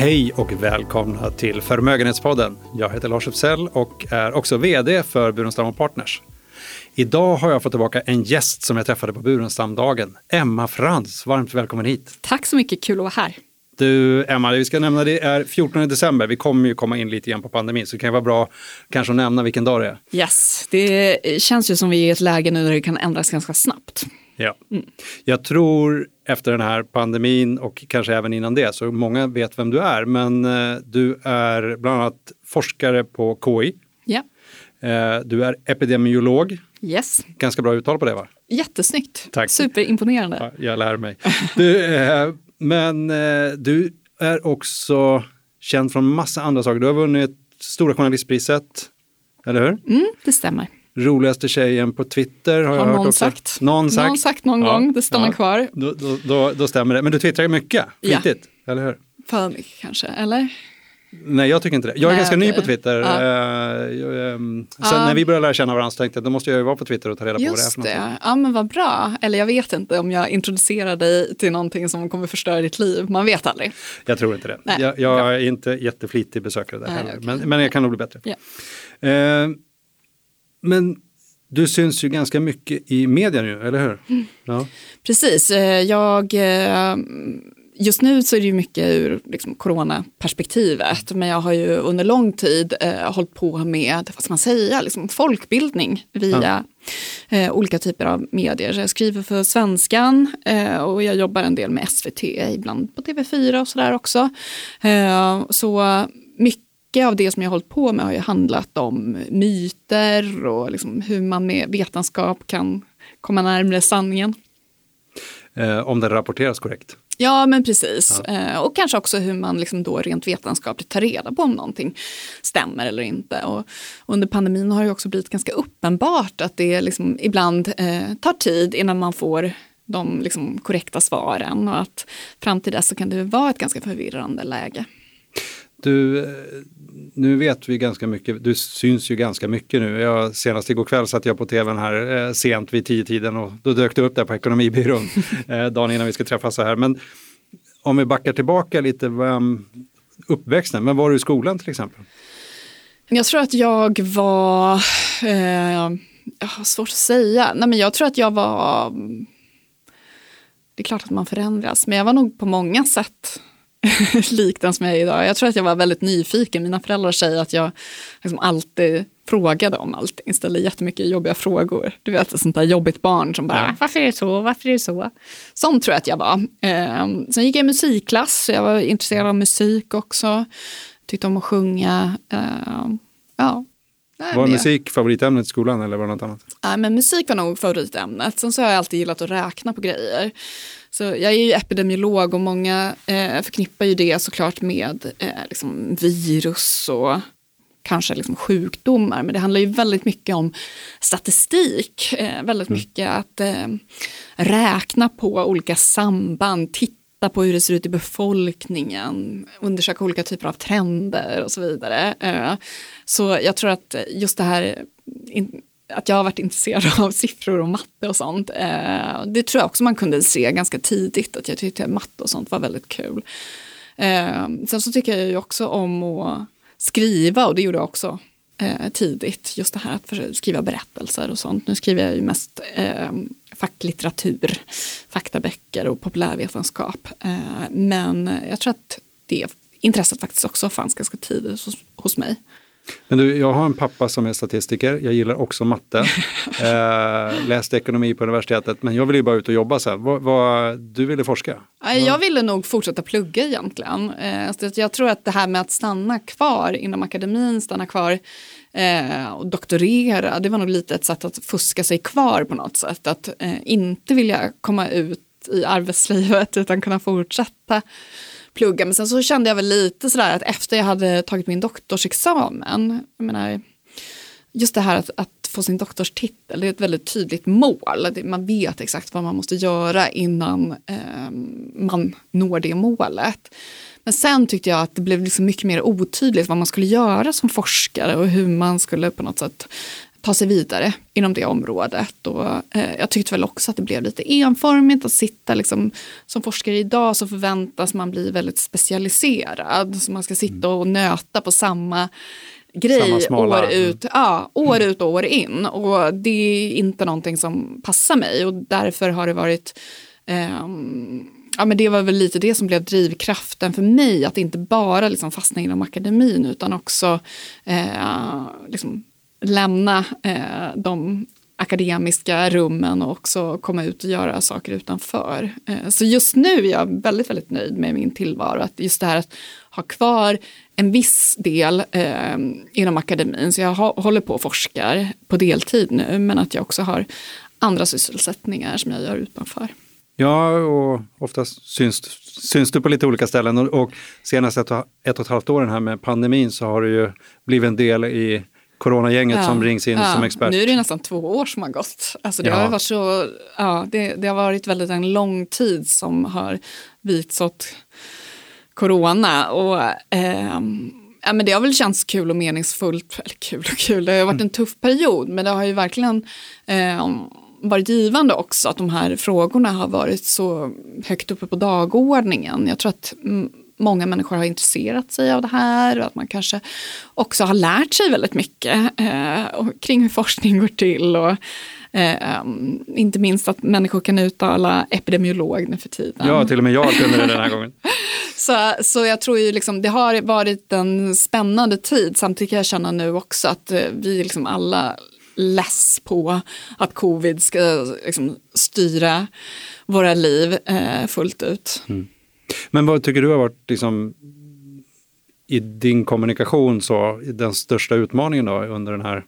Hej och välkomna till Förmögenhetspodden. Jag heter Lars Uppsell och är också VD för Burenstam Partners. Idag har jag fått tillbaka en gäst som jag träffade på Burenstamdagen, Emma Frans. Varmt välkommen hit. Tack så mycket, kul att vara här. Du Emma, det vi ska nämna det är 14 december. Vi kommer ju komma in lite grann på pandemin så det kan vara bra kanske att nämna vilken dag det är. Yes, det känns ju som vi är i ett läge nu där det kan ändras ganska snabbt. Ja. Mm. Jag tror efter den här pandemin och kanske även innan det, så många vet vem du är, men eh, du är bland annat forskare på KI. Ja. Eh, du är epidemiolog. Yes. Ganska bra uttal på det va? Jättesnyggt. Tack. Superimponerande. Ja, jag lär mig. Du, eh, men du är också känd från massa andra saker. Du har vunnit Stora journalistpriset, eller hur? Mm, det stämmer. Roligaste tjejen på Twitter har, har jag någon hört också. Sagt. Någon sagt. Någon sagt någon ja, gång, det stannar ja. kvar. Då, då, då, då, stämmer det. Men du twittrar mycket, flitigt, ja. eller hur? För mycket kanske, eller? Nej, jag tycker inte det. Jag är Nej, ganska okay. ny på Twitter. Ja. Uh, um, sen uh. när vi började lära känna varandra så tänkte jag då måste jag ju vara på Twitter och ta reda på Just vad det är för det. något. Ja, men vad bra. Eller jag vet inte om jag introducerar dig till någonting som kommer förstöra ditt liv. Man vet aldrig. Jag tror inte det. Nej, jag, jag är inte jätteflitig besökare där Nej, heller. Okay. Men, men jag kan nog bli bättre. Yeah. Uh, men du syns ju ganska mycket i media nu, eller hur? Mm. Ja. Precis. Eh, jag, eh, just nu så är det ju mycket ur liksom, coronaperspektivet, men jag har ju under lång tid eh, hållit på med, vad ska man säga, liksom, folkbildning via ja. eh, olika typer av medier. Jag skriver för Svenskan eh, och jag jobbar en del med SVT, ibland på TV4 och sådär också. Eh, så mycket mycket av det som jag har hållit på med har ju handlat om myter och liksom hur man med vetenskap kan komma närmare sanningen. Eh, om den rapporteras korrekt? Ja, men precis. Ja. Eh, och kanske också hur man liksom då rent vetenskapligt tar reda på om någonting stämmer eller inte. Och under pandemin har det också blivit ganska uppenbart att det liksom ibland eh, tar tid innan man får de liksom korrekta svaren och att fram till dess så kan det vara ett ganska förvirrande läge. Du, nu vet vi ganska mycket, du syns ju ganska mycket nu. Jag, senast igår kväll satt jag på tvn här eh, sent vid tio tiden och då dök du upp där på Ekonomibyrån eh, dagen innan vi ska träffas så här. Men om vi backar tillbaka lite, vem, uppväxten, men var du i skolan till exempel? Jag tror att jag var, eh, jag har svårt att säga, Nej, men jag tror att jag var, det är klart att man förändras, men jag var nog på många sätt lik den som jag är idag. Jag tror att jag var väldigt nyfiken. Mina föräldrar säger att jag liksom alltid frågade om allting, ställde jättemycket jobbiga frågor. Du vet, ett sånt där jobbigt barn som bara, ja. varför är det så, varför är det så? Sån tror jag att jag var. Eh, sen gick jag i musikklass, så jag var intresserad av musik också. Tyckte om att sjunga. Eh, ja. Var musik favoritämnet i skolan eller var det något annat? Nej, men musik var nog favoritämnet. Sen så har jag alltid gillat att räkna på grejer. Så jag är ju epidemiolog och många eh, förknippar ju det såklart med eh, liksom virus och kanske liksom sjukdomar. Men det handlar ju väldigt mycket om statistik. Eh, väldigt mm. mycket att eh, räkna på olika samband, titta på hur det ser ut i befolkningen, undersöka olika typer av trender och så vidare. Eh, så jag tror att just det här att jag har varit intresserad av siffror och matte och sånt. Eh, det tror jag också man kunde se ganska tidigt, att jag tyckte att matte och sånt var väldigt kul. Eh, sen så tycker jag ju också om att skriva och det gjorde jag också eh, tidigt. Just det här att skriva berättelser och sånt. Nu skriver jag ju mest eh, facklitteratur, faktaböcker och populärvetenskap. Eh, men jag tror att det intresset faktiskt också fanns ganska tidigt hos, hos mig. Men du, jag har en pappa som är statistiker, jag gillar också matte. eh, läste ekonomi på universitetet, men jag ville ju bara ut och jobba sen. Vad, vad, du ville forska? Jag ville nog fortsätta plugga egentligen. Eh, jag tror att det här med att stanna kvar inom akademin, stanna kvar eh, och doktorera, det var nog lite ett sätt att fuska sig kvar på något sätt. Att eh, inte vilja komma ut i arbetslivet utan kunna fortsätta plugga. Men sen så kände jag väl lite sådär att efter jag hade tagit min doktorsexamen, jag menar, just det här att, att få sin doktorstitel, det är ett väldigt tydligt mål. Man vet exakt vad man måste göra innan eh, man når det målet. Men sen tyckte jag att det blev liksom mycket mer otydligt vad man skulle göra som forskare och hur man skulle på något sätt ta sig vidare inom det området. Och, eh, jag tyckte väl också att det blev lite enformigt att sitta liksom, som forskare idag så förväntas man bli väldigt specialiserad. Så man ska sitta och nöta på samma grej år ut, ja, år mm. ut och år in. Och det är inte någonting som passar mig och därför har det varit eh, Ja, men det var väl lite det som blev drivkraften för mig, att inte bara liksom fastna inom akademin utan också eh, liksom lämna eh, de akademiska rummen och också komma ut och göra saker utanför. Eh, så just nu är jag väldigt, väldigt nöjd med min tillvaro. Att just det här att ha kvar en viss del eh, inom akademin, så jag håller på och forskar på deltid nu, men att jag också har andra sysselsättningar som jag gör utanför. Ja, och oftast syns, syns du på lite olika ställen och, och senaste ett, ett och ett halvt åren här med pandemin så har du ju blivit en del i coronagänget ja, som rings in ja. som expert. Nu är det nästan två år som har gått. Alltså det, ja. har varit så, ja, det, det, har varit väldigt en lång tid som har vits åt corona. Och, eh, ja, men det har väl känts kul och meningsfullt. Eller kul och kul, det har varit en tuff period men det har ju verkligen eh, varit givande också att de här frågorna har varit så högt uppe på dagordningen. Jag tror att många människor har intresserat sig av det här och att man kanske också har lärt sig väldigt mycket eh, kring hur forskning går till. Och, eh, inte minst att människor kan uttala epidemiolog nu för tiden. Ja, till och med jag kunde det den här gången. så, så jag tror ju liksom, det har varit en spännande tid. Samtidigt kan jag känna nu också att eh, vi liksom alla less på att covid ska liksom, styra våra liv eh, fullt ut. Mm. Men vad tycker du har varit liksom, i din kommunikation så, den största utmaningen då, under den här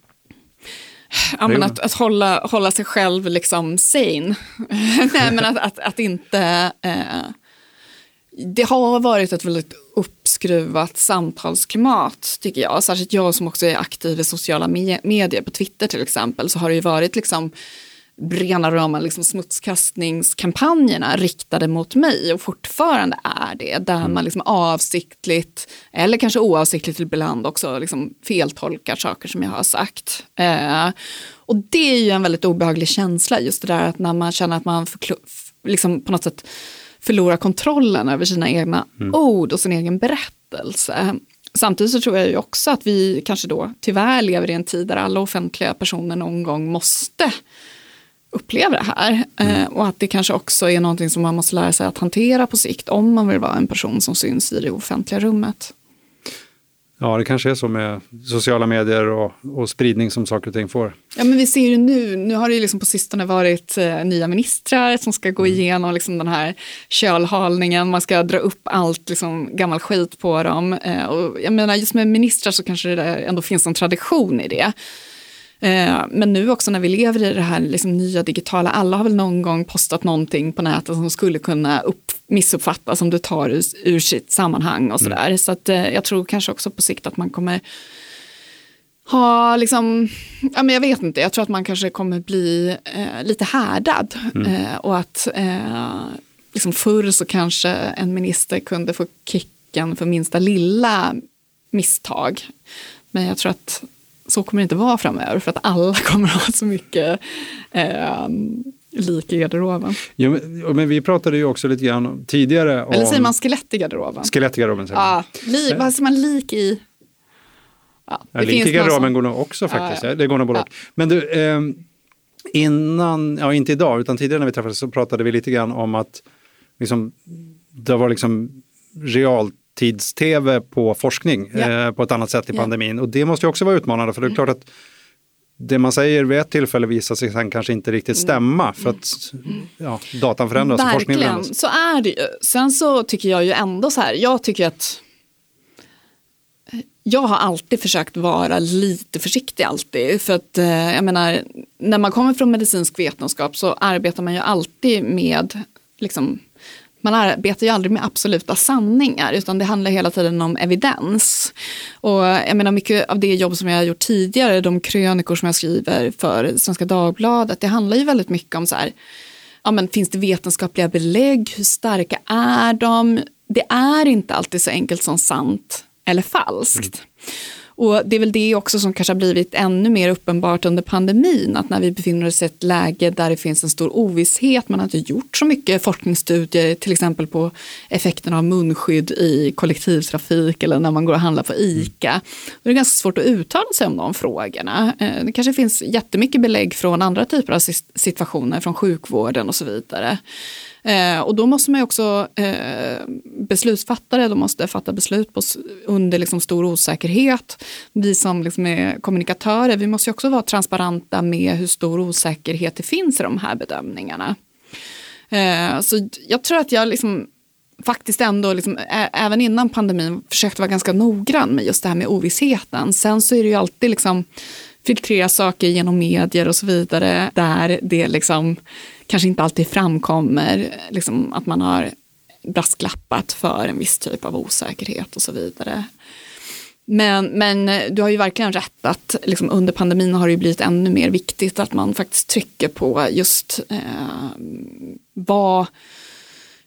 Ja, men att, att hålla, hålla sig själv liksom sane. Nej, men att, att, att inte... Eh, det har varit ett väldigt uppskruvat samtalsklimat tycker jag. Särskilt jag som också är aktiv i sociala medier, på Twitter till exempel, så har det ju varit liksom rena rama liksom smutskastningskampanjerna riktade mot mig och fortfarande är det. Där mm. man liksom avsiktligt, eller kanske oavsiktligt ibland också, liksom feltolkar saker som jag har sagt. Eh, och det är ju en väldigt obehaglig känsla, just det där att när man känner att man liksom på något sätt förlorar kontrollen över sina egna mm. ord och sin egen berättelse. Samtidigt så tror jag ju också att vi kanske då tyvärr lever i en tid där alla offentliga personer någon gång måste uppleva det här. Mm. Eh, och att det kanske också är någonting som man måste lära sig att hantera på sikt om man vill vara en person som syns i det offentliga rummet. Ja, det kanske är så med sociala medier och, och spridning som saker och ting får. Ja, men vi ser ju nu, nu har det ju liksom på sistone varit eh, nya ministrar som ska gå mm. igenom liksom den här kölhalningen, man ska dra upp allt liksom, gammal skit på dem. Eh, och jag menar, just med ministrar så kanske det ändå finns en tradition i det. Eh, men nu också när vi lever i det här liksom nya digitala, alla har väl någon gång postat någonting på nätet som skulle kunna upp, missuppfattas om du tar ur, ur sitt sammanhang och sådär. Mm. Så att, eh, jag tror kanske också på sikt att man kommer ha liksom, ja men jag vet inte, jag tror att man kanske kommer bli eh, lite härdad. Mm. Eh, och att eh, liksom förr så kanske en minister kunde få kicken för minsta lilla misstag. Men jag tror att så kommer det inte vara framöver för att alla kommer ha så mycket eh, lik i garderoben. Ja, men, men, vi pratade ju också lite grann tidigare om... Eller säger man skelett i garderoben? Skelett i garderoben säger man. Ja, li, vad säger man lik i? Ja, ja, lik i garderoben som... går nog också faktiskt. Ja, ja. Det går nog både. Men du, eh, innan, ja inte idag, utan tidigare när vi träffades så pratade vi lite grann om att liksom, det var liksom realt tids-tv på forskning ja. eh, på ett annat sätt i pandemin. Och det måste ju också vara utmanande för det är mm. klart att det man säger vid ett tillfälle visar sig sen kanske inte riktigt mm. stämma för att ja, datan förändras Verkligen, och forskningen förändras. så är det ju. Sen så tycker jag ju ändå så här, jag tycker att jag har alltid försökt vara lite försiktig alltid. För att eh, jag menar, när man kommer från medicinsk vetenskap så arbetar man ju alltid med liksom, man arbetar ju aldrig med absoluta sanningar utan det handlar hela tiden om evidens. Och jag menar mycket av det jobb som jag har gjort tidigare, de krönikor som jag skriver för Svenska Dagbladet, det handlar ju väldigt mycket om så här, ja men finns det vetenskapliga belägg, hur starka är de? Det är inte alltid så enkelt som sant eller falskt. Mm. Och det är väl det också som kanske har blivit ännu mer uppenbart under pandemin, att när vi befinner oss i ett läge där det finns en stor ovisshet, man har inte gjort så mycket forskningsstudier, till exempel på effekten av munskydd i kollektivtrafik eller när man går och handlar på ICA. Då är det ganska svårt att uttala sig om de frågorna. Eh, det kanske finns jättemycket belägg från andra typer av situationer, från sjukvården och så vidare. Eh, och då måste man ju också, eh, beslutsfattare, de måste fatta beslut på, under liksom stor osäkerhet. Vi som liksom är kommunikatörer, vi måste också vara transparenta med hur stor osäkerhet det finns i de här bedömningarna. Eh, så jag tror att jag liksom faktiskt ändå, liksom, även innan pandemin, försökte vara ganska noggrann med just det här med ovissheten. Sen så är det ju alltid liksom filtrera saker genom medier och så vidare, där det liksom kanske inte alltid framkommer liksom, att man har brasklappat för en viss typ av osäkerhet och så vidare. Men, men du har ju verkligen rätt att liksom under pandemin har det blivit ännu mer viktigt att man faktiskt trycker på just eh, vad,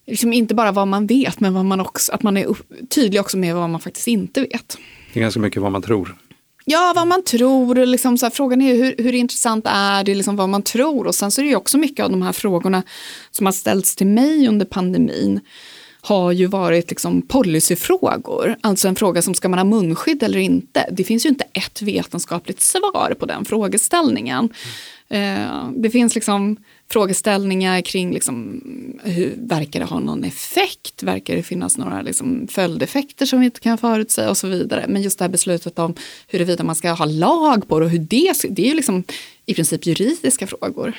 liksom inte bara vad man vet, men vad man också, att man är tydlig också med vad man faktiskt inte vet. Det är ganska mycket vad man tror. Ja, vad man tror. Liksom så här, frågan är hur, hur intressant är det, liksom vad man tror. Och sen så är det ju också mycket av de här frågorna som har ställts till mig under pandemin har ju varit liksom policyfrågor. Alltså en fråga som ska man ha munskydd eller inte? Det finns ju inte ett vetenskapligt svar på den frågeställningen. Mm. det finns liksom frågeställningar kring liksom, hur, verkar det ha någon effekt? Verkar det finnas några liksom, följdeffekter som vi inte kan förutsäga och så vidare. Men just det här beslutet om huruvida man ska ha lag på det och hur det, det är ju liksom i princip juridiska frågor.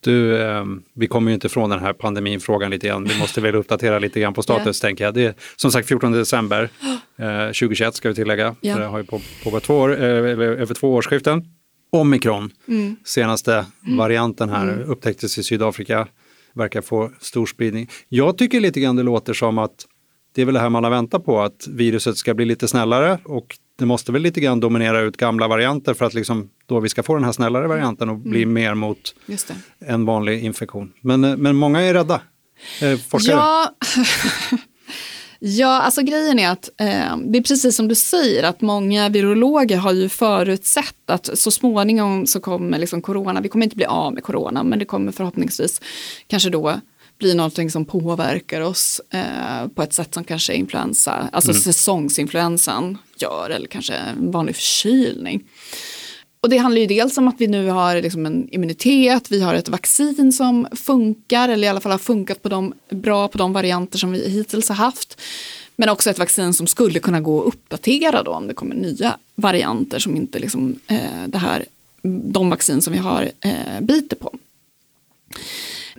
Du, eh, vi kommer ju inte från den här pandeminfrågan lite grann. Vi måste väl uppdatera lite grann på status yeah. tänker jag. Det är som sagt 14 december eh, 2021 ska vi tillägga. Yeah. Det har ju pågått två år, eh, över två årsskiften. Omikron, mm. senaste mm. varianten här, mm. upptäcktes i Sydafrika, verkar få stor spridning. Jag tycker lite grann det låter som att det är väl det här man har väntat på, att viruset ska bli lite snällare och det måste väl lite grann dominera ut gamla varianter för att liksom då vi ska få den här snällare varianten och bli mm. mer mot en vanlig infektion. Men, men många är rädda. Eh, forskare. Ja, Ja, alltså grejen är att eh, det är precis som du säger att många virologer har ju förutsett att så småningom så kommer liksom corona, vi kommer inte bli av med corona, men det kommer förhoppningsvis kanske då bli någonting som påverkar oss eh, på ett sätt som kanske influensa, alltså mm. säsongsinfluensan gör, eller kanske en vanlig förkylning. Och det handlar ju dels om att vi nu har liksom en immunitet, vi har ett vaccin som funkar, eller i alla fall har funkat på de, bra på de varianter som vi hittills har haft. Men också ett vaccin som skulle kunna gå att uppdatera då om det kommer nya varianter som inte liksom, eh, det här, de vaccin som vi har eh, biter på.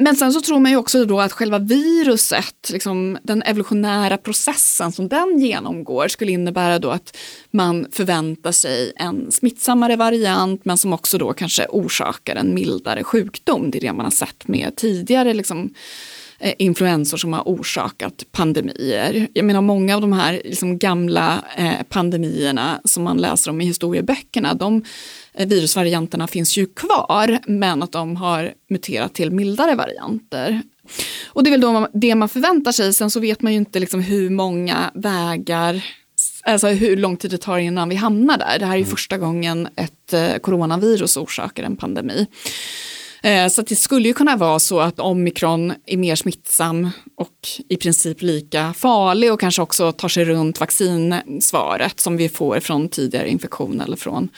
Men sen så tror man ju också då att själva viruset, liksom den evolutionära processen som den genomgår skulle innebära då att man förväntar sig en smittsammare variant men som också då kanske orsakar en mildare sjukdom. Det är det man har sett med tidigare liksom, eh, influensor som har orsakat pandemier. Jag menar många av de här liksom gamla eh, pandemierna som man läser om i historieböckerna, de Eh, virusvarianterna finns ju kvar, men att de har muterat till mildare varianter. Och det är väl då det man förväntar sig, sen så vet man ju inte liksom hur många vägar Alltså hur lång tid det tar innan vi hamnar där. Det här är ju mm. första gången ett eh, coronavirus orsakar en pandemi. Eh, så det skulle ju kunna vara så att omikron är mer smittsam och i princip lika farlig och kanske också tar sig runt vaccinsvaret som vi får från tidigare infektion eller från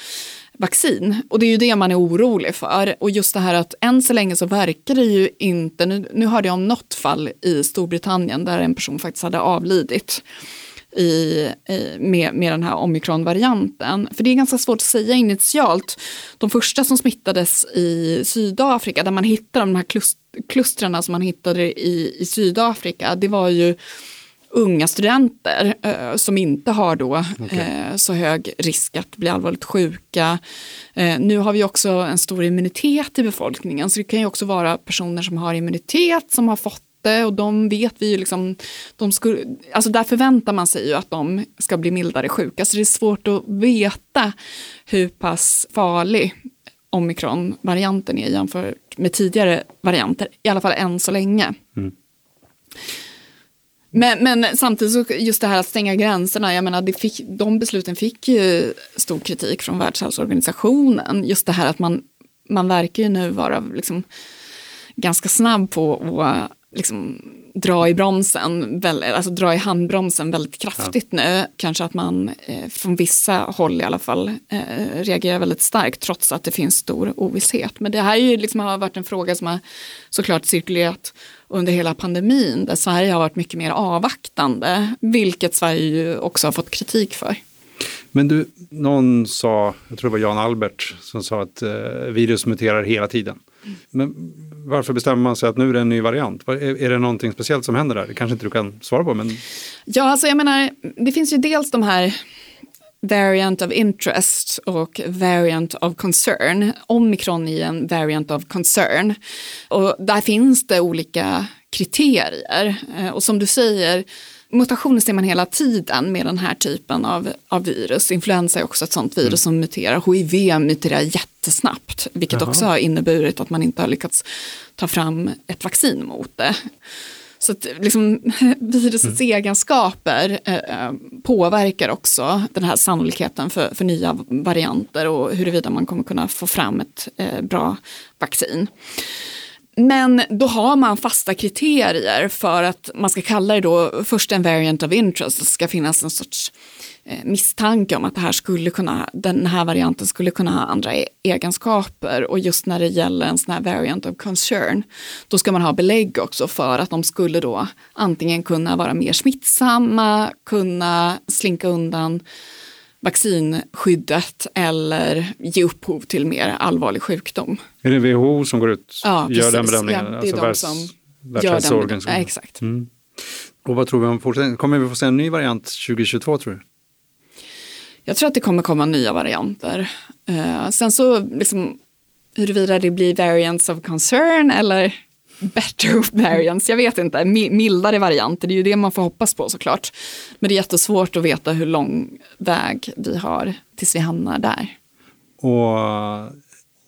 vaccin. Och det är ju det man är orolig för. Och just det här att än så länge så verkar det ju inte, nu, nu hörde jag om något fall i Storbritannien där en person faktiskt hade avlidit i, i, med, med den här omikronvarianten. För det är ganska svårt att säga initialt. De första som smittades i Sydafrika, där man hittade de här klust, klustrarna som man hittade i, i Sydafrika, det var ju unga studenter eh, som inte har då okay. eh, så hög risk att bli allvarligt sjuka. Eh, nu har vi också en stor immunitet i befolkningen så det kan ju också vara personer som har immunitet som har fått det och de vet vi ju liksom, de skulle, alltså där förväntar man sig ju att de ska bli mildare sjuka så det är svårt att veta hur pass farlig omikron-varianten är jämfört med tidigare varianter, i alla fall än så länge. Mm. Men, men samtidigt så just det här att stänga gränserna, jag menar det fick, de besluten fick ju stor kritik från Världshälsoorganisationen. Just det här att man, man verkar ju nu vara liksom ganska snabb på att liksom dra i bromsen, alltså dra i handbromsen väldigt kraftigt ja. nu. Kanske att man eh, från vissa håll i alla fall eh, reagerar väldigt starkt trots att det finns stor ovisshet. Men det här är ju liksom, har varit en fråga som har såklart cirkulerat under hela pandemin där Sverige har varit mycket mer avvaktande, vilket Sverige ju också har fått kritik för. Men du, någon sa, jag tror det var Jan Albert, som sa att eh, virus muterar hela tiden. Men varför bestämmer man sig att nu är det en ny variant? Är, är det någonting speciellt som händer där? Det kanske inte du kan svara på. Men... Ja, alltså jag menar, det finns ju dels de här variant of interest och variant of concern. Omikron är en variant of concern. Och där finns det olika kriterier. Eh, och som du säger, mutationer ser man hela tiden med den här typen av, av virus. Influensa är också ett sånt virus mm. som muterar. HIV muterar jättesnabbt, vilket Jaha. också har inneburit att man inte har lyckats ta fram ett vaccin mot det. Så att liksom, virusets mm. egenskaper eh, påverkar också den här sannolikheten för, för nya varianter och huruvida man kommer kunna få fram ett eh, bra vaccin. Men då har man fasta kriterier för att man ska kalla det då först en variant of interest, det ska finnas en sorts eh, misstanke om att det här skulle kunna, den här varianten skulle kunna ha andra e-, egenskaper. Och just när det gäller en sån här variant of concern då ska man ha belägg också för att de skulle då antingen kunna vara mer smittsamma, kunna slinka undan vaccinskyddet eller ge upphov till mer allvarlig sjukdom. Är det WHO som går ut och ja, gör den bedömningen? Ja, det är alltså de som gör den. Ja, exakt. Mm. Och vad tror vi om fortsättningen? Kommer vi få se en ny variant 2022 tror du? Jag tror att det kommer komma nya varianter. Uh, sen så liksom huruvida det blir variants of concern eller better variants, jag vet inte, mildare varianter, det är ju det man får hoppas på såklart. Men det är jättesvårt att veta hur lång väg vi har tills vi hamnar där. Och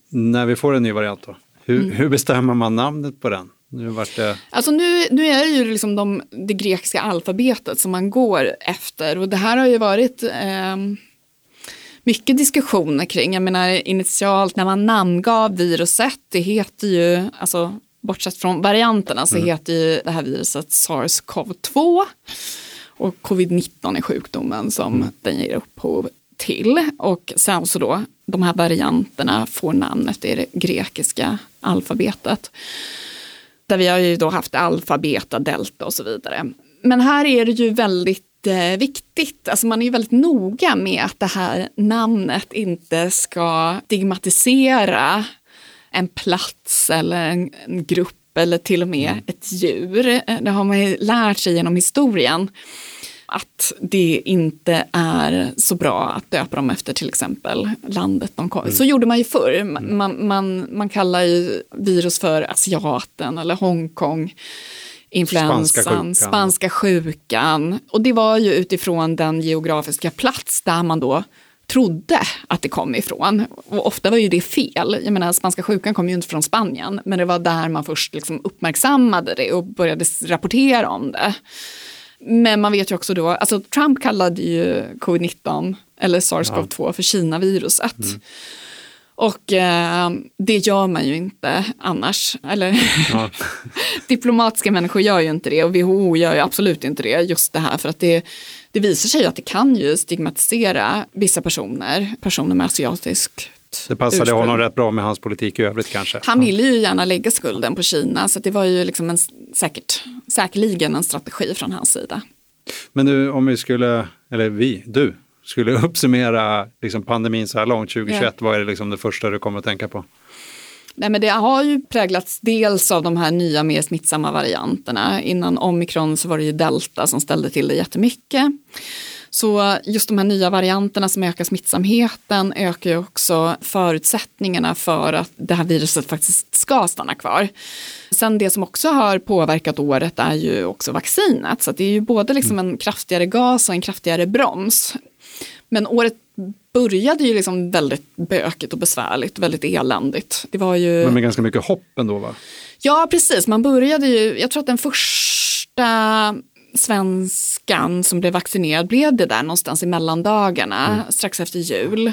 när vi får en ny variant då, hur, mm. hur bestämmer man namnet på den? Nu, det... alltså nu, nu är det ju liksom de, det grekiska alfabetet som man går efter och det här har ju varit eh, mycket diskussioner kring. Jag menar initialt när man namngav viruset, det heter ju, alltså bortsett från varianterna så mm. heter ju det här viruset SARS-CoV-2 och covid-19 är sjukdomen som mm. den ger upphov till. Och sen så då, de här varianterna får namnet i det grekiska alfabetet. Där vi har ju då haft alfa, beta, delta och så vidare. Men här är det ju väldigt eh, viktigt, alltså man är ju väldigt noga med att det här namnet inte ska stigmatisera en plats eller en, en grupp eller till och med mm. ett djur. Det har man ju lärt sig genom historien att det inte är så bra att döpa dem efter till exempel landet de kom. Mm. Så gjorde man ju förr. Mm. Man, man, man kallar ju virus för asiaten eller Hongkong influensan, spanska sjukan. spanska sjukan. Och det var ju utifrån den geografiska plats där man då trodde att det kom ifrån. Och ofta var ju det fel. Jag menar, spanska sjukan kom ju inte från Spanien, men det var där man först liksom uppmärksammade det och började rapportera om det. Men man vet ju också då, alltså Trump kallade ju covid-19 eller sars-cov-2 ja. för Kina-viruset. Mm. Och eh, det gör man ju inte annars. Eller ja. diplomatiska människor gör ju inte det och WHO gör ju absolut inte det. Just det här för att det, det visar sig att det kan ju stigmatisera vissa personer, personer med asiatisk det passade ursprung. honom rätt bra med hans politik i övrigt kanske. Han ville ju gärna lägga skulden på Kina så det var ju liksom en, säkert, säkerligen en strategi från hans sida. Men nu om vi skulle, eller vi, du, skulle uppsummera liksom pandemin så här långt 2021, yeah. vad är det, liksom det första du kommer att tänka på? Nej, men det har ju präglats dels av de här nya mer smittsamma varianterna. Innan omikron så var det ju delta som ställde till det jättemycket. Så just de här nya varianterna som ökar smittsamheten ökar ju också förutsättningarna för att det här viruset faktiskt ska stanna kvar. Sen det som också har påverkat året är ju också vaccinet. Så det är ju både liksom en kraftigare gas och en kraftigare broms. Men året började ju liksom väldigt bökigt och besvärligt, väldigt eländigt. Det var ju... Men med ganska mycket hopp ändå va? Ja, precis. Man började ju, jag tror att den första svenskan som blev vaccinerad blev det där någonstans i mellandagarna mm. strax efter jul.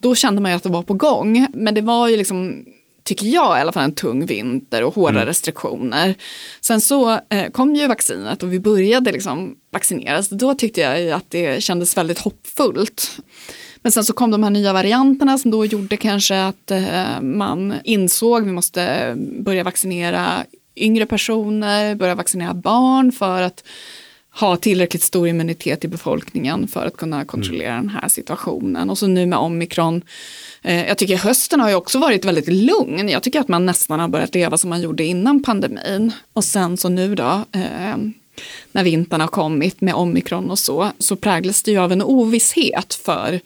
Då kände man ju att det var på gång. Men det var ju liksom tycker jag i alla fall, en tung vinter och hårda mm. restriktioner. Sen så eh, kom ju vaccinet och vi började liksom vaccineras. Då tyckte jag att det kändes väldigt hoppfullt. Men sen så kom de här nya varianterna som då gjorde kanske att eh, man insåg att vi måste börja vaccinera yngre personer, börja vaccinera barn för att ha tillräckligt stor immunitet i befolkningen för att kunna kontrollera mm. den här situationen. Och så nu med omikron, eh, jag tycker hösten har ju också varit väldigt lugn. Jag tycker att man nästan har börjat leva som man gjorde innan pandemin. Och sen så nu då, eh, när vintern har kommit med omikron och så, så präglas det ju av en ovisshet för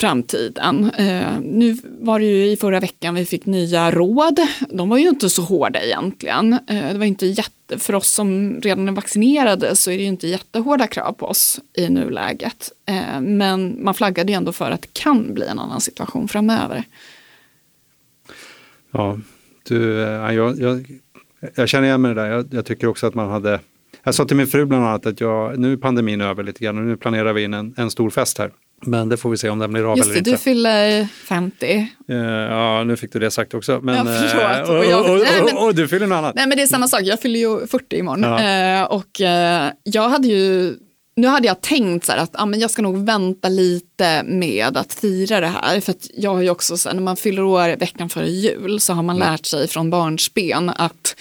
framtiden. Eh, nu var det ju i förra veckan vi fick nya råd. De var ju inte så hårda egentligen. Eh, det var inte jätte, för oss som redan är vaccinerade så är det ju inte jättehårda krav på oss i nuläget. Eh, men man flaggade ju ändå för att det kan bli en annan situation framöver. Ja, du, eh, jag, jag, jag känner igen mig det där. Jag, jag tycker också att man hade jag sa till min fru bland annat att jag, nu är pandemin över lite grann och nu planerar vi in en, en stor fest här. Men det får vi se om den blir av Just eller det, inte. du fyller 50. Uh, eh, ja, nu fick du det sagt också. Men, ja, förlåt. Uh, och, och, och, nej, men, och, du fyller något annat. Nej, men det är samma sak. Jag fyller ju 40 imorgon. Ja. Uh, och jag hade ju nu hade jag tänkt så att ah, men jag ska nog vänta lite med att fira det här. För att jag har ju också, så här, när man fyller år veckan före jul så har man mm. lärt sig från barnsben att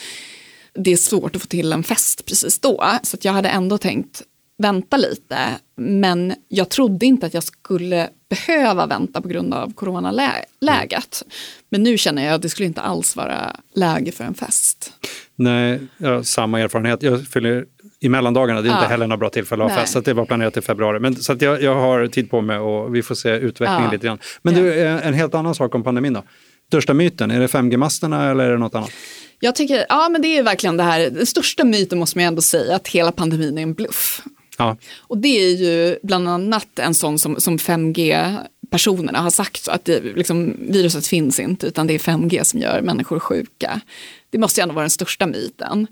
det är svårt att få till en fest precis då. Så jag hade ändå tänkt vänta lite. Men jag trodde inte att jag skulle behöva vänta på grund av coronaläget. Men nu känner jag att det skulle inte alls vara läge för en fest. Nej, jag har samma erfarenhet. Jag fyller i mellandagarna, det är ja. inte heller något bra tillfälle att ha fest. Så det var planerat till februari. Men, så jag, jag har tid på mig och vi får se utvecklingen ja. lite grann. Men du, eh, en helt annan sak om pandemin då. Största myten, är det 5G-masterna eller är det något annat? Jag tycker, ja men det är verkligen det här, den största myten måste man ändå säga, att hela pandemin är en bluff. Ja. Och det är ju bland annat en sån som, som 5G-personerna har sagt, att det, liksom, viruset finns inte, utan det är 5G som gör människor sjuka. Det måste ju ändå vara den största myten.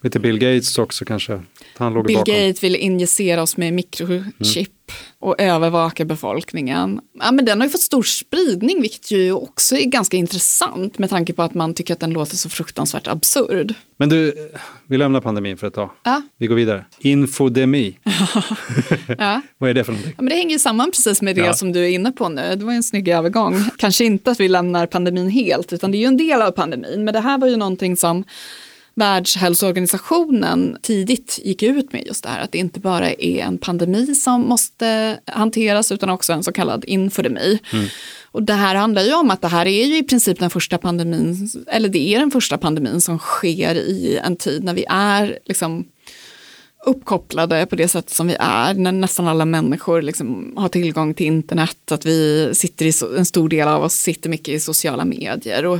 Lite Bill Gates också kanske? Han låg Bill bakom. Gates vill injicera oss med mikrochip och övervaka befolkningen. Ja, men den har ju fått stor spridning, vilket ju också är ganska intressant med tanke på att man tycker att den låter så fruktansvärt absurd. Men du, vi lämnar pandemin för ett tag. Ja. Vi går vidare. Infodemi. ja. Vad är det för någonting? Ja, men det hänger ju samman precis med det ja. som du är inne på nu. Det var en snygg övergång. Kanske inte att vi lämnar pandemin helt, utan det är ju en del av pandemin. Men det här var ju någonting som Världshälsoorganisationen tidigt gick ut med just det här att det inte bara är en pandemi som måste hanteras utan också en så kallad infodemi. Mm. Och det här handlar ju om att det här är ju i princip den första pandemin, eller det är den första pandemin som sker i en tid när vi är liksom uppkopplade på det sätt som vi är, när nästan alla människor liksom har tillgång till internet, att vi sitter i, en stor del av oss sitter mycket i sociala medier. Och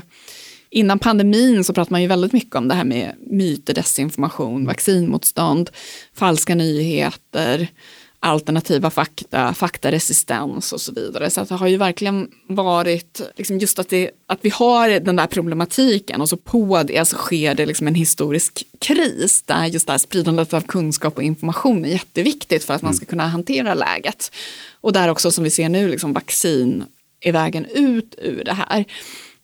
innan pandemin så pratade man ju väldigt mycket om det här med myter, desinformation, vaccinmotstånd, falska nyheter, alternativa fakta, faktaresistens och så vidare. Så det har ju verkligen varit liksom just att, det, att vi har den där problematiken och så på det så sker det liksom en historisk kris där just det här spridandet av kunskap och information är jätteviktigt för att man ska kunna hantera läget. Och där också som vi ser nu, liksom vaccin är vägen ut ur det här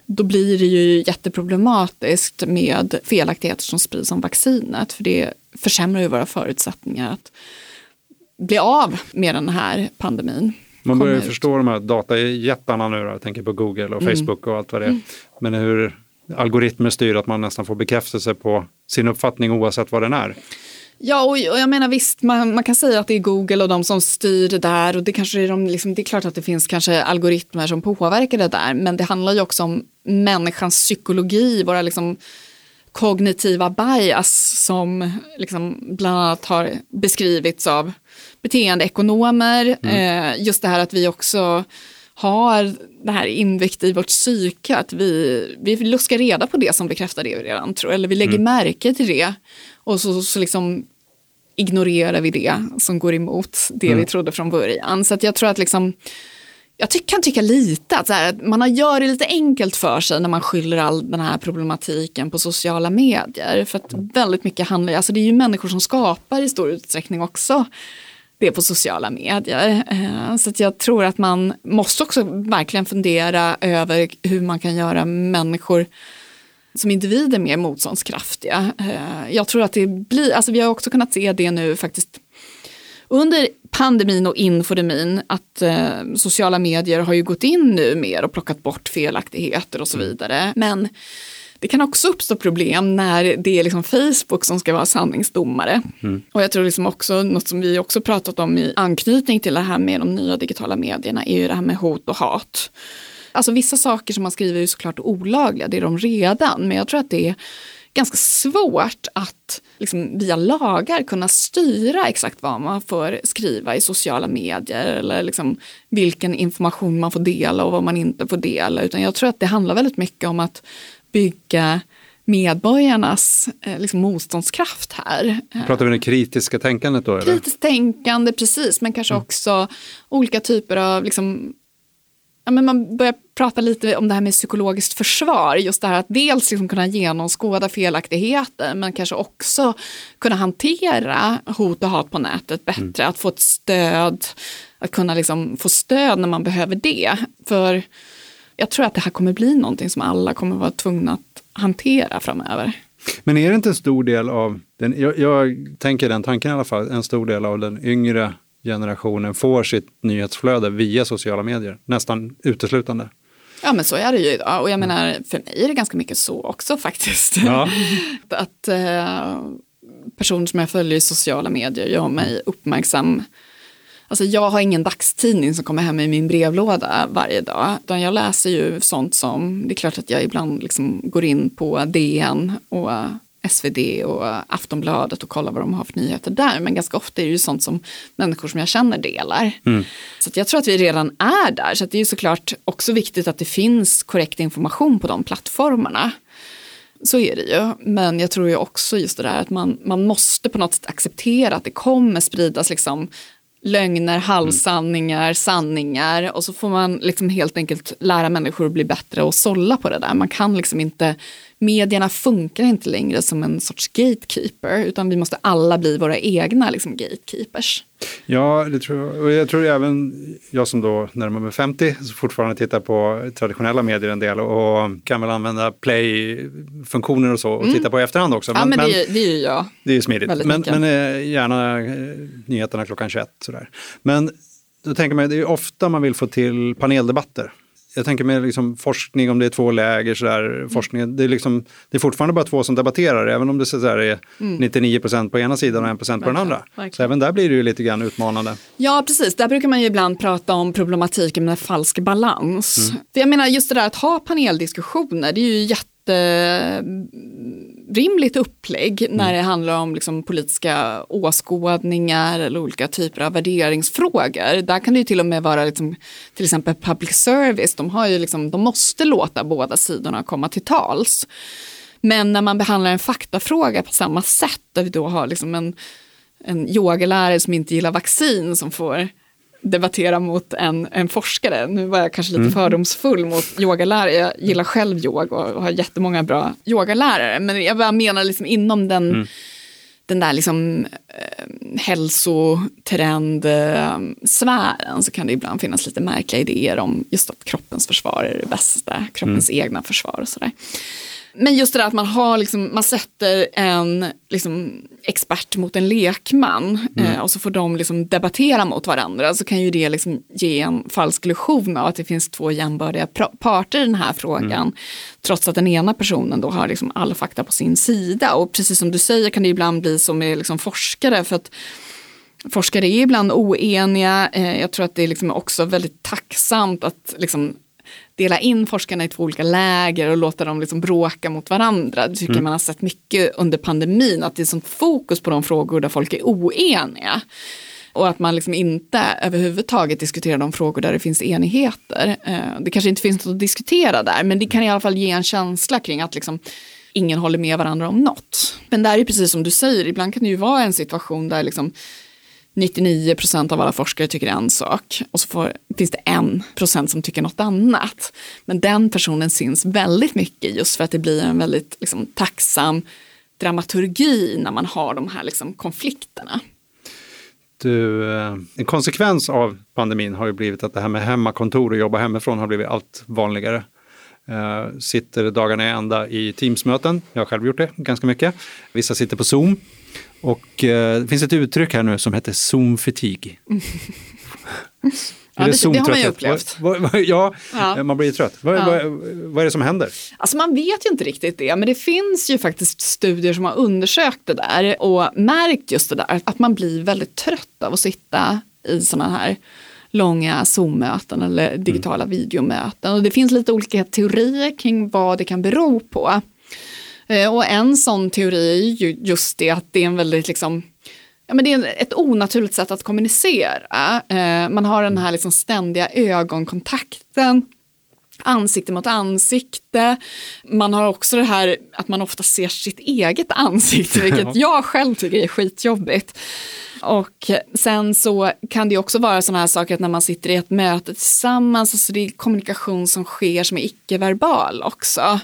då blir det ju jätteproblematiskt med felaktigheter som sprids om vaccinet. För det försämrar ju våra förutsättningar att bli av med den här pandemin. Man börjar ut. förstå de här datajättarna nu, då. jag tänker på Google och mm. Facebook och allt vad det är. Mm. Men hur algoritmer styr att man nästan får bekräftelse på sin uppfattning oavsett vad den är. Ja, och jag menar visst, man, man, kan säga att det är Google och de som styr det där och det kanske är de, liksom, det är klart att det finns kanske algoritmer som påverkar det där, men det handlar ju också om människans psykologi, våra liksom kognitiva bias som liksom bland annat har beskrivits av beteendeekonomer. Mm. Eh, just det här att vi också har det här inväckt i vårt psyke, att vi, vi luskar reda på det som bekräftar det vi redan tror, eller vi lägger mm. märke till det. Och så, så liksom ignorerar vi det som går emot det mm. vi trodde från början. Så jag tror att liksom jag ty kan tycka lite att, här, att man gör det lite enkelt för sig när man skyller all den här problematiken på sociala medier. För att väldigt mycket handlar, alltså det är ju människor som skapar i stor utsträckning också det på sociala medier. Eh, så att jag tror att man måste också verkligen fundera över hur man kan göra människor som individer mer motståndskraftiga. Eh, jag tror att det blir, alltså vi har också kunnat se det nu faktiskt under pandemin och infodemin att eh, sociala medier har ju gått in nu mer och plockat bort felaktigheter och så mm. vidare. Men det kan också uppstå problem när det är liksom Facebook som ska vara sanningsdomare. Mm. Och jag tror liksom också något som vi också pratat om i anknytning till det här med de nya digitala medierna är ju det här med hot och hat. Alltså vissa saker som man skriver är såklart olagliga, det är de redan, men jag tror att det är ganska svårt att liksom, via lagar kunna styra exakt vad man får skriva i sociala medier eller liksom, vilken information man får dela och vad man inte får dela. Utan jag tror att det handlar väldigt mycket om att bygga medborgarnas eh, liksom, motståndskraft här. Pratar vi om det kritiska tänkandet då? Kritiskt tänkande, precis, men kanske mm. också olika typer av liksom, ja, men man börjar prata lite om det här med psykologiskt försvar. Just det här att dels liksom kunna genomskåda felaktigheter men kanske också kunna hantera hot och hat på nätet bättre. Mm. Att få ett stöd, att kunna liksom få stöd när man behöver det. För jag tror att det här kommer bli någonting som alla kommer vara tvungna att hantera framöver. Men är det inte en stor del av, den, jag, jag tänker den tanken i alla fall, en stor del av den yngre generationen får sitt nyhetsflöde via sociala medier, nästan uteslutande. Ja men så är det ju idag och jag menar för mig är det ganska mycket så också faktiskt. Ja. att eh, personer som jag följer i sociala medier gör mig uppmärksam. Alltså jag har ingen dagstidning som kommer hem i min brevlåda varje dag. Utan jag läser ju sånt som, det är klart att jag ibland liksom går in på DN och SvD och Aftonbladet och kolla vad de har för nyheter där. Men ganska ofta är det ju sånt som människor som jag känner delar. Mm. Så jag tror att vi redan är där. Så det är såklart också viktigt att det finns korrekt information på de plattformarna. Så är det ju. Men jag tror ju också just det där att man, man måste på något sätt acceptera att det kommer spridas liksom lögner, halvsanningar, sanningar och så får man liksom helt enkelt lära människor att bli bättre och sålla på det där. Man kan liksom inte medierna funkar inte längre som en sorts gatekeeper utan vi måste alla bli våra egna liksom, gatekeepers. Ja, det tror jag. Och jag tror även jag som då närmar mig 50 så fortfarande tittar på traditionella medier en del och kan väl använda play-funktioner och så och mm. titta på i efterhand också. Men, ja, men, men det, är, det är ju jag. Det är smidigt. Men, men eh, gärna eh, nyheterna klockan 21 sådär. Men då tänker man, det är ofta man vill få till paneldebatter jag tänker med liksom forskning, om det är två läger, så där, mm. forskning, det, är liksom, det är fortfarande bara två som debatterar, även om det så där är mm. 99 procent på ena sidan och 1 procent på den andra. Verkligen. Så även där blir det ju lite grann utmanande. Ja, precis. Där brukar man ju ibland prata om problematiken med falsk balans. Mm. För jag menar, just det där att ha paneldiskussioner, det är ju jätte jätterimligt upplägg när mm. det handlar om liksom politiska åskådningar eller olika typer av värderingsfrågor. Där kan det ju till och med vara liksom, till exempel public service, de, har ju liksom, de måste låta båda sidorna komma till tals. Men när man behandlar en faktafråga på samma sätt, där vi då har liksom en, en yogalärare som inte gillar vaccin som får debattera mot en, en forskare. Nu var jag kanske lite mm. fördomsfull mot yogalärare. Jag gillar själv yoga och har jättemånga bra yogalärare. Men jag bara menar liksom inom den, mm. den där liksom, eh, hälsotrend-sfären eh, så kan det ibland finnas lite märkliga idéer om just att kroppens försvar är det bästa, kroppens mm. egna försvar och sådär. Men just det där att man, har liksom, man sätter en liksom, expert mot en lekman mm. eh, och så får de liksom debattera mot varandra så kan ju det liksom ge en falsk illusion av att det finns två jämbördiga parter i den här frågan. Mm. Trots att den ena personen då har liksom all fakta på sin sida. Och precis som du säger kan det ibland bli så med liksom forskare för att forskare är ibland oeniga. Eh, jag tror att det är liksom också väldigt tacksamt att liksom dela in forskarna i två olika läger och låta dem liksom bråka mot varandra. Det tycker mm. man har sett mycket under pandemin, att det är sånt fokus på de frågor där folk är oeniga. Och att man liksom inte överhuvudtaget diskuterar de frågor där det finns enigheter. Eh, det kanske inte finns något att diskutera där, men det kan i alla fall ge en känsla kring att liksom ingen håller med varandra om något. Men där är precis som du säger, ibland kan det ju vara en situation där liksom 99 procent av alla forskare tycker en sak och så får, finns det en procent som tycker något annat. Men den personen syns väldigt mycket just för att det blir en väldigt liksom, tacksam dramaturgi när man har de här liksom, konflikterna. Du, eh, en konsekvens av pandemin har ju blivit att det här med hemmakontor och jobba hemifrån har blivit allt vanligare. Uh, sitter dagarna i ända i Teamsmöten. Jag har själv gjort det ganska mycket. Vissa sitter på Zoom. Och uh, det finns ett uttryck här nu som heter Zoom-fatigue. Ja, det, det, har man ju upplevt. Va, va, ja, ja, man blir trött. Va, ja. vad är det som händer? Alltså man vet ju inte riktigt det, men det finns ju faktiskt studier som har undersökt det där och märkt just det där, att man blir väldigt trött av att sitta i sådana här långa Zoom-möten eller digitala mm. videomöten. Och det finns lite olika teorier kring vad det kan bero på. Eh, och en sån teori är ju just det att det är en väldigt liksom Ja, men det är ett onaturligt sätt att kommunicera. Eh, man har den här liksom ständiga ögonkontakten ansikte mot ansikte. Man har också det här att man ofta ser sitt eget ansikte, vilket jag själv tycker är skitjobbigt. Och sen så kan det också vara sådana här saker att när man sitter i ett möte tillsammans, alltså det är kommunikation som sker som är icke-verbal också.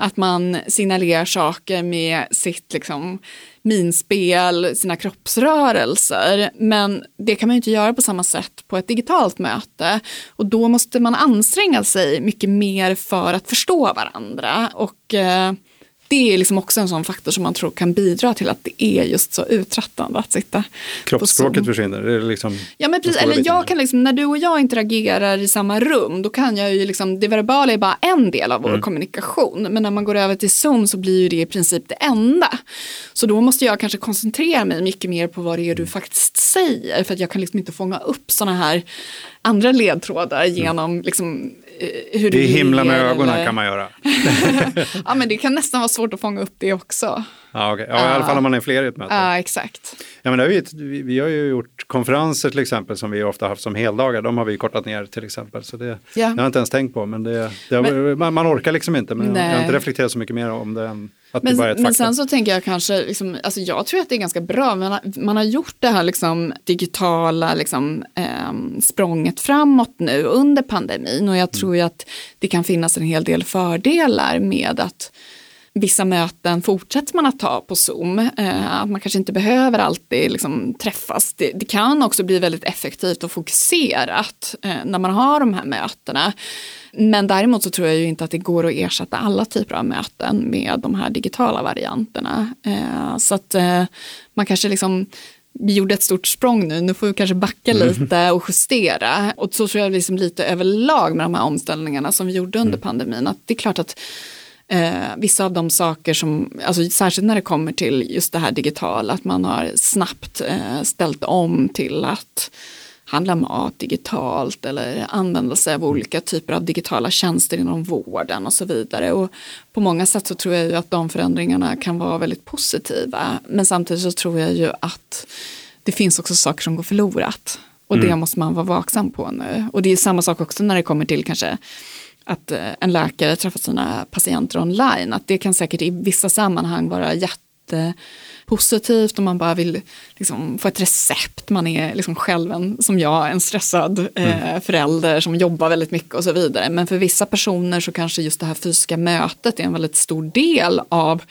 Att man signalerar saker med sitt liksom, minspel, sina kroppsrörelser. Men det kan man ju inte göra på samma sätt på ett digitalt möte. Och då måste man anstränga sig mycket mer för att förstå varandra. Och eh, det är liksom också en sån faktor som man tror kan bidra till att det är just så uttröttande att sitta Kroppsspråket försvinner? Det är liksom ja, men precis. Eller jag kan liksom, när du och jag interagerar i samma rum, då kan jag ju liksom, det verbala är bara en del av vår mm. kommunikation. Men när man går över till Zoom så blir ju det i princip det enda. Så då måste jag kanske koncentrera mig mycket mer på vad det är du faktiskt säger. För att jag kan liksom inte fånga upp sådana här andra ledtrådar mm. genom mm. liksom, hur det är himla med ögonen eller... kan man göra. ja men det kan nästan vara svårt att fånga upp det också. Ja, okay. ja, i alla fall om man är fler i ett möte. Ja, exakt. Ja, men det har vi, vi har ju gjort konferenser till exempel som vi ofta haft som heldagar. De har vi kortat ner till exempel. Så det, ja. har jag inte ens tänkt på. Men, det, det men man, man, orkar liksom inte. Men jag har inte reflekterat så mycket mer om det än att men, det bara är ett men sen så tänker jag kanske, liksom, alltså jag tror att det är ganska bra. Man har, man har gjort det här liksom, digitala liksom, eh, språnget framåt nu under pandemin. Och jag mm. tror ju att det kan finnas en hel del fördelar med att vissa möten fortsätter man att ta på Zoom. Eh, att man kanske inte behöver alltid liksom träffas. Det, det, kan också bli väldigt effektivt och fokuserat eh, när man har de här mötena. Men däremot så tror jag ju inte att det går att ersätta alla typer av möten med de här digitala varianterna. Eh, så att man kanske liksom vi gjorde ett stort språng nu, nu får vi kanske backa mm. lite och justera. Och så tror jag liksom lite överlag med de här omställningarna som vi gjorde under mm. pandemin, att det är klart att Eh, vissa av de saker som, alltså särskilt när det kommer till just det här digitala, att man har snabbt eh, ställt om till att handla mat digitalt eller använda sig av olika typer av digitala tjänster inom vården och så vidare. Och på många sätt så tror jag ju att de förändringarna kan vara väldigt positiva. Men samtidigt så tror jag ju att det finns också saker som går förlorat. Och mm. det måste man vara vaksam på nu. Och det är samma sak också när det kommer till kanske att eh, en läkare träffar sina patienter online. Att det kan säkert i vissa sammanhang vara jättepositivt om man bara vill liksom, få ett recept. Man är liksom själv en, som jag, en stressad eh, mm. förälder som jobbar väldigt mycket och så vidare. Men för vissa personer så kanske just det här fysiska mötet är en väldigt stor del av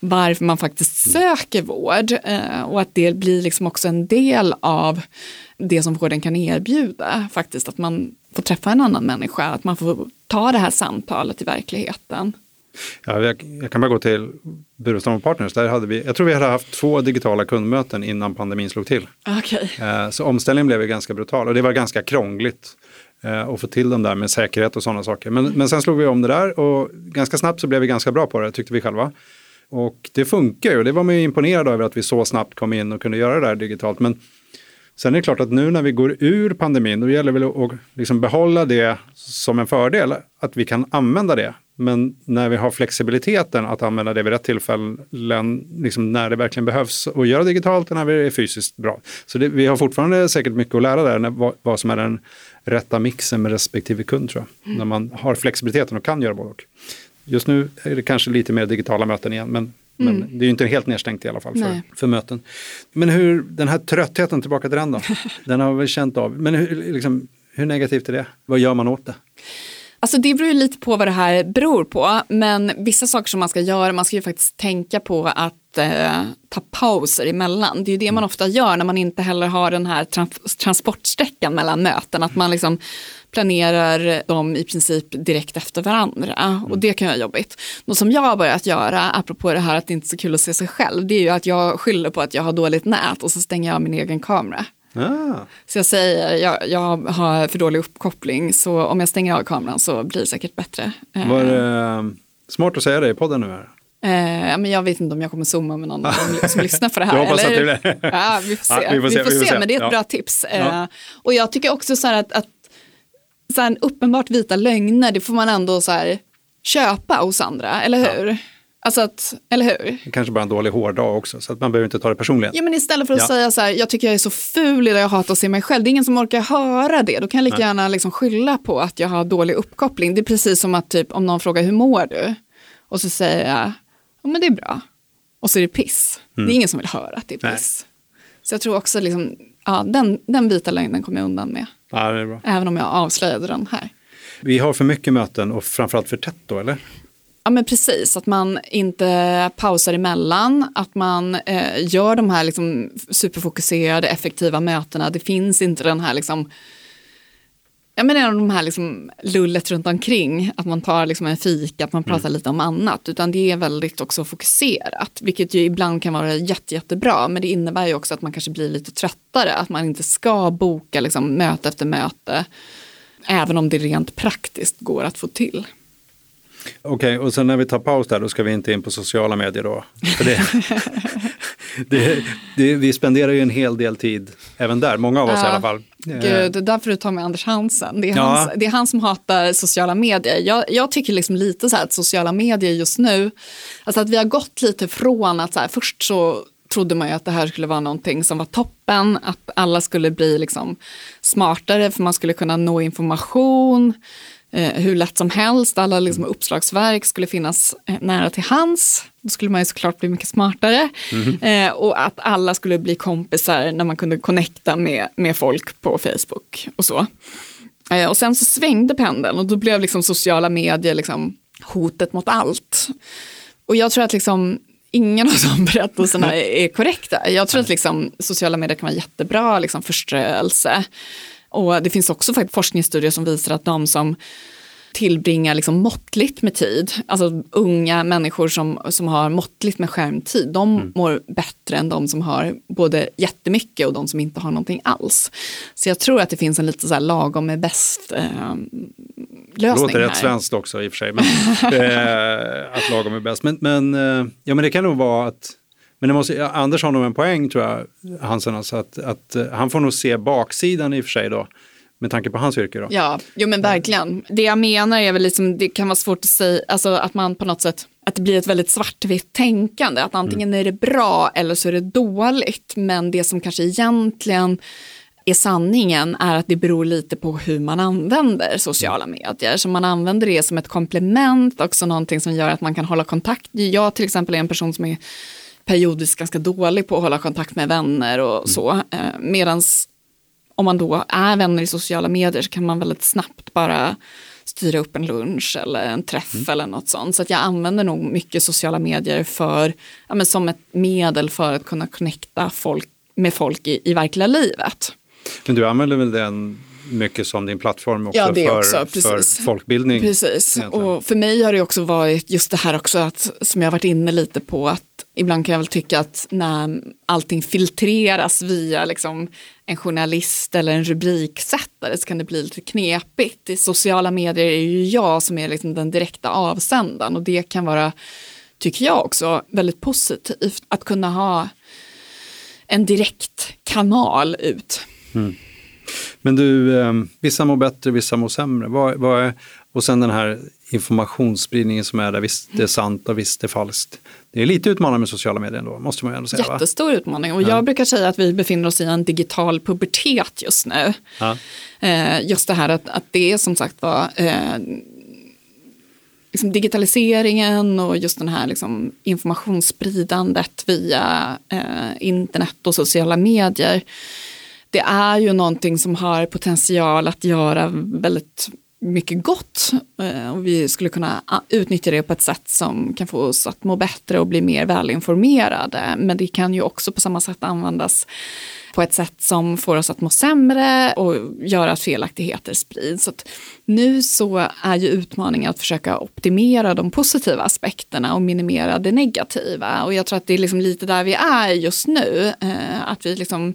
varför man faktiskt mm. söker vård eh, och att det blir liksom också en del av det som vården kan erbjuda. Faktiskt att man får träffa en annan människa, att man får ta det här samtalet i verkligheten. Ja, jag, jag kan bara gå till Burenstam Partners. Där hade vi, jag tror vi hade haft två digitala kundmöten innan pandemin slog till. Okay. Eh, så omställningen blev ju ganska brutal och det var ganska krångligt eh, att få till dem där med säkerhet och sådana saker. Men, men sen slog vi om det där och ganska snabbt så blev vi ganska bra på det, tyckte vi själva. Och det funkar ju, det var man ju imponerad över att vi så snabbt kom in och kunde göra det där digitalt. Men Sen är det klart att nu när vi går ur pandemin, då gäller det väl att liksom behålla det som en fördel, att vi kan använda det. Men när vi har flexibiliteten att använda det vid rätt tillfällen, liksom när det verkligen behövs, och göra digitalt och när vi är fysiskt bra. Så det, vi har fortfarande säkert mycket att lära där, när, vad, vad, som är den rätta mixen med respektive kund tror jag. Mm. När man har flexibiliteten och kan göra både och. Just nu är det kanske lite mer digitala möten igen, men Men det är ju inte helt nedstängt i alla fall för, Nej. för möten. Men hur, den här tröttheten, tillbaka till den då, den har vi känt av. Men hur, liksom, hur negativt är det? Vad gör man åt det? Alltså det beror ju lite på vad det här beror på, men vissa saker som man ska göra, man ska ju faktiskt tänka på att eh, ta pauser emellan. Det är ju det man ofta gör när man inte heller har den här trans transportsträckan mellan möten, att man liksom planerar dem i princip direkt efter varandra och det kan vara jobbigt. Något som jag har börjat göra, apropå det här att det inte är så kul att se sig själv, det är ju att jag skyller på att jag har dåligt nät och så stänger jag av min egen kamera. Ah, Så jag säger, jag, jag har för dålig uppkoppling, så om jag stänger av kameran så blir det säkert bättre. Eh, var det eh, smart att säga det i podden nu? Här? Eh, men jag vet inte om jag kommer zooma med någon som, som lyssnar på det här. Jag hoppas eller? att det blir. Ja, vi får se. Ja, vi får se, vi får se. men det är ett Ja. bra tips. Eh. Och jag tycker också så här att, att så uppenbart vita lögner, det får man ändå så här, köpa hos andra, eller hur? Alltså att, eller hur? Kanske bara en dålig hårdag också, så att man behöver inte ta det personligen. Ja men istället för att Ja. säga så här, jag tycker jag är så ful idag, jag hatar att se mig själv. Det är ingen som orkar höra det. Då kan jag lika Nej. gärna liksom skylla på att jag har dålig uppkoppling. Det är precis som att typ, om någon frågar hur mår du? Och så säger jag, ja men det är bra. Och så är det piss. Det är ingen som vill höra att det är Mm. Nej. piss. Så jag tror också liksom, ja, den, den vita lögnen kommer jag undan med. Ja, det är bra. Även om jag avslöjade den här. Vi har för mycket möten och framförallt för tätt då, eller? Ja men precis, att man inte pausar emellan, att man eh, gör de här liksom superfokuserade, effektiva mötena. Det finns inte den här liksom, ja men de här liksom lullet runt omkring, att man tar liksom en fika, att man pratar lite om annat, utan det är väldigt också fokuserat, vilket ju ibland kan vara jätte, jättebra, men det innebär ju också att man kanske blir lite tröttare, att man inte ska boka liksom möte efter möte, även om det rent praktiskt går att få till. Okej, och sen när vi tar paus där, då ska vi inte in på sociala medier då. För det, det, det, vi spenderar ju en hel del tid även där, många av oss i Ja. alla fall. Eh, Gud, det är därför du tar med Anders Hansen. Det är, Ja. hans, det är han som hatar sociala medier. Jag, jag tycker liksom lite så här att sociala medier just nu, alltså att vi har gått lite från att så här, först så trodde man ju att det här skulle vara någonting som var toppen, att alla skulle bli liksom smartare för man skulle kunna nå information eh, hur lätt som helst, alla liksom uppslagsverk skulle finnas eh, nära till hands. Då skulle man ju såklart bli mycket smartare. Eh, och att alla skulle bli kompisar när man kunde connecta med, med folk på Facebook och så. Eh, och sen så svängde pendeln och då blev liksom sociala medier liksom hotet mot allt. Och jag tror att liksom ingen av de berättelserna är, är korrekta. Jag tror att liksom sociala medier kan vara jättebra liksom förströelse. Och det finns också faktiskt forskningsstudier som visar att de som tillbringar liksom måttligt med tid, alltså unga människor som, som har måttligt med skärmtid, de mår bättre än de som har både jättemycket och de som inte har någonting alls. Så jag tror att det finns en lite så här lagom är bäst eh, lösning Låter rätt svenskt också i och för sig, men, eh, att lagom är bäst. Men, men, eh, ja, men det kan nog vara att, men det måste, Anders har nog en poäng tror jag, Hansen, alltså att, att eh, han får nog se baksidan i och för sig då, med tanke på hans yrke då. Ja, jo men verkligen. Det jag menar är väl liksom, det kan vara svårt att säga, alltså att man på något sätt, att det blir ett väldigt svartvitt tänkande, att antingen är det bra eller så är det dåligt, men det som kanske egentligen är sanningen är att det beror lite på hur man använder sociala medier. Så man använder det som ett komplement, också någonting som gör att man kan hålla kontakt. Jag till exempel är en person som är periodiskt ganska dålig på att hålla kontakt med vänner och så. Eh, medans om man då är vänner i sociala medier så kan man väldigt snabbt bara styra upp en lunch eller en träff eller något sånt. Så att jag använder nog mycket sociala medier för, ja, men som ett medel för att kunna connecta folk, med folk i, i verkliga livet. Men du använder väl den mycket som din plattform också, Ja, för, också, för folkbildning? Precis, egentligen. och för mig har det också varit just det här också att, som jag varit inne lite på, att ibland kan jag väl tycka att när allting filtreras via liksom en journalist eller en rubriksättare så kan det bli lite knepigt. I sociala medier är ju jag som är liksom den direkta avsändaren och det kan vara, tycker jag också, väldigt positivt att kunna ha en direkt kanal ut. Men du, eh, vissa mår bättre, vissa mår sämre. Vad, vad är, och sen den här informationsspridningen som är där, visst det är sant och visst det är falskt. Det är lite utmanande med sociala medier ändå, måste man ju ändå säga. Va? Jättestor utmaning och jag brukar säga att vi befinner oss i en digital pubertet just nu. Ja. Eh, just det här att, att det är som sagt var, eh, liksom digitaliseringen och just den här liksom informationsspridandet via eh, internet och sociala medier. Det är ju någonting som har potential att göra väldigt mycket gott eh, och vi skulle kunna ah, utnyttja det på ett sätt som kan få oss att må bättre och bli mer välinformerade. Men det kan ju också på samma sätt användas på ett sätt som får oss att må sämre och göra att felaktigheter sprids. Så nu så är ju utmaningen att försöka optimera de positiva aspekterna och minimera det negativa. Och jag tror att det är liksom lite där vi är just nu. Eh, att vi liksom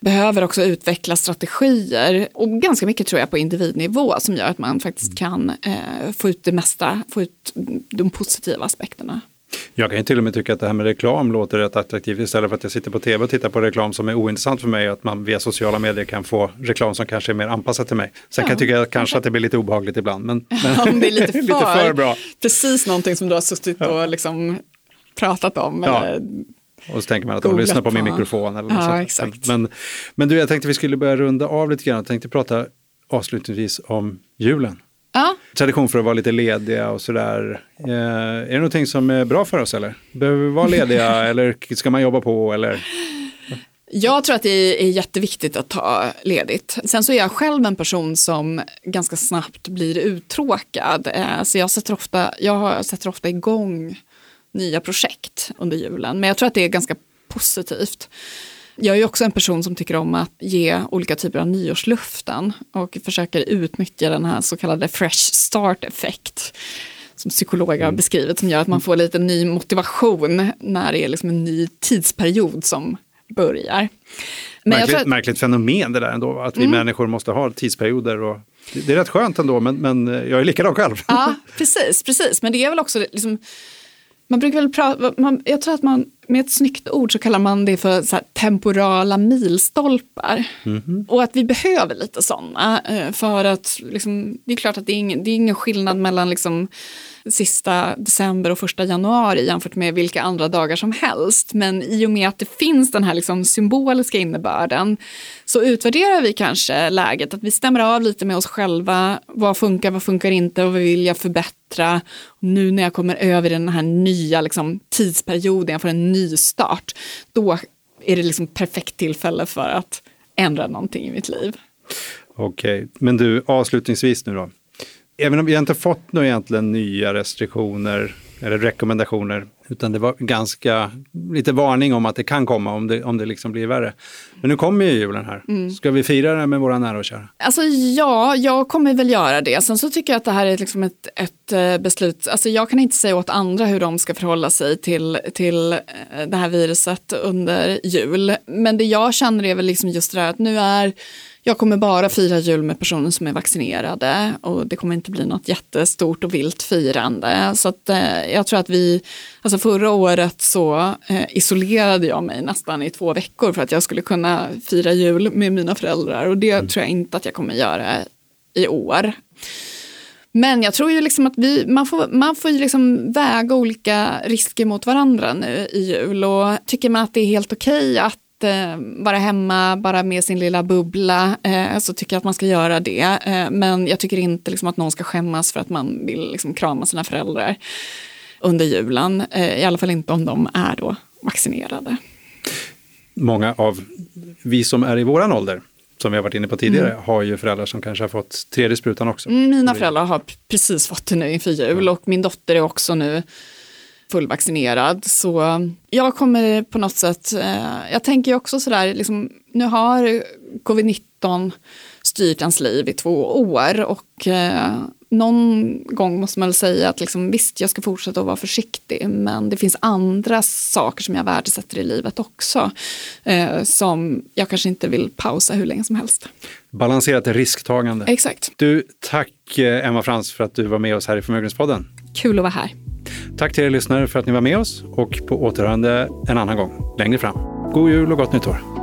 behöver också utveckla strategier och ganska mycket tror jag på individnivå som gör att man faktiskt kan eh, få ut det mesta, få ut de positiva aspekterna. Jag kan ju till och med tycka att det här med reklam låter rätt attraktivt istället för att jag sitter på tv och tittar på reklam som är ointressant för mig att man via sociala medier kan få reklam som kanske är mer anpassat till mig. Sen ja, kan jag tycka kanske okay. att det blir lite obehagligt ibland. Men, men Om det är lite för, lite för bra. Precis någonting som du har suttit ja. och liksom pratat om. Ja. Och så tänker man att de lyssnar på min mikrofon. Eller ja, exakt. Men, men du, jag tänkte vi skulle börja runda av lite grann. Jag tänkte prata avslutningsvis om julen. Ja. Tradition för att vara lite lediga och sådär. Eh, är det någonting som är bra för oss eller? Behöver vi vara lediga eller ska man jobba på? Eller? Jag tror att det är jätteviktigt att ta ledigt. Sen så är jag själv en person som ganska snabbt blir uttråkad. Eh, så jag sätter ofta, jag sätter ofta igång nya projekt under julen. Men jag tror att det är ganska positivt. Jag är också en person som tycker om att ge olika typer av nyårsluften och försöker utnyttja den här så kallade fresh start effekt som psykologer har mm. beskrivit som gör att man får lite ny motivation när det är liksom en ny tidsperiod som börjar. Men märkligt, att... märkligt fenomen det där ändå, att vi mm. människor måste ha tidsperioder. Och det är rätt skönt ändå, men, men jag är likadan själv. Ja, precis, precis. Men det är väl också liksom, man brukar väl prata, man, jag tror att man med ett snyggt ord så kallar man det för så temporala milstolpar. Mm. Och att vi behöver lite sådana. Eh, för att liksom, det är klart att det är ingen, det är ingen skillnad mellan liksom, sista december och första januari jämfört med vilka andra dagar som helst. Men i och med att det finns den här liksom symboliska innebörden så utvärderar vi kanske läget, att vi stämmer av lite med oss själva. Vad funkar, vad funkar inte och vad vill jag förbättra? Och nu när jag kommer över den här nya liksom, tidsperioden, jag får en ny nystart, då är det liksom perfekt tillfälle för att ändra någonting i mitt liv. Okej, okay. men du avslutningsvis nu då även om vi inte fått några egentligen nya restriktioner eller rekommendationer, utan det var ganska lite varning om att det kan komma om det, om det liksom blir värre. Men nu kommer ju julen här. Mm. Ska vi fira det med våra nära och kära? Alltså ja, jag kommer väl göra det. Sen så tycker jag att det här är liksom ett, ett eh, beslut, alltså jag kan inte säga åt andra hur de ska förhålla sig till, till eh, det här viruset under jul. Men det jag känner är väl liksom just det här att nu är jag kommer bara fira jul med personer som är vaccinerade och det kommer inte bli något jättestort och vilt firande. Så att, eh, jag tror att vi, alltså förra året så eh, isolerade jag mig nästan i två veckor för att jag skulle kunna fira jul med mina föräldrar och det mm. tror jag inte att jag kommer göra i år. Men jag tror ju liksom att vi, man får, man får liksom väga olika risker mot varandra nu i jul och tycker man att det är helt okej okay att eh, vara hemma bara med sin lilla bubbla eh, så tycker jag att man ska göra det. Eh, men jag tycker inte liksom, att någon ska skämmas för att man vill liksom, krama sina föräldrar under julen. Eh, I alla fall inte om de är då vaccinerade. Många av vi som är i våran ålder som vi har varit inne på tidigare, mm. har ju föräldrar som kanske har fått tredje sprutan också. Mm, mina föräldrar har precis fått det nu inför jul och min dotter är också nu fullvaccinerad. Så jag kommer på något sätt, eh, jag tänker också sådär, liksom, nu har covid-19 styrt ens liv i två år och eh, någon gång måste man väl säga att liksom, visst, jag ska fortsätta att vara försiktig, men det finns andra saker som jag värdesätter i livet också, eh, som jag kanske inte vill pausa hur länge som helst. Balanserat risktagande. Exakt. Du, tack eh, Emma Frans för att du var med oss här i Förmögenhetspodden. Kul att vara här. Tack till er lyssnare för att ni var med oss och på återhörande en annan gång längre fram. God jul och gott nytt år!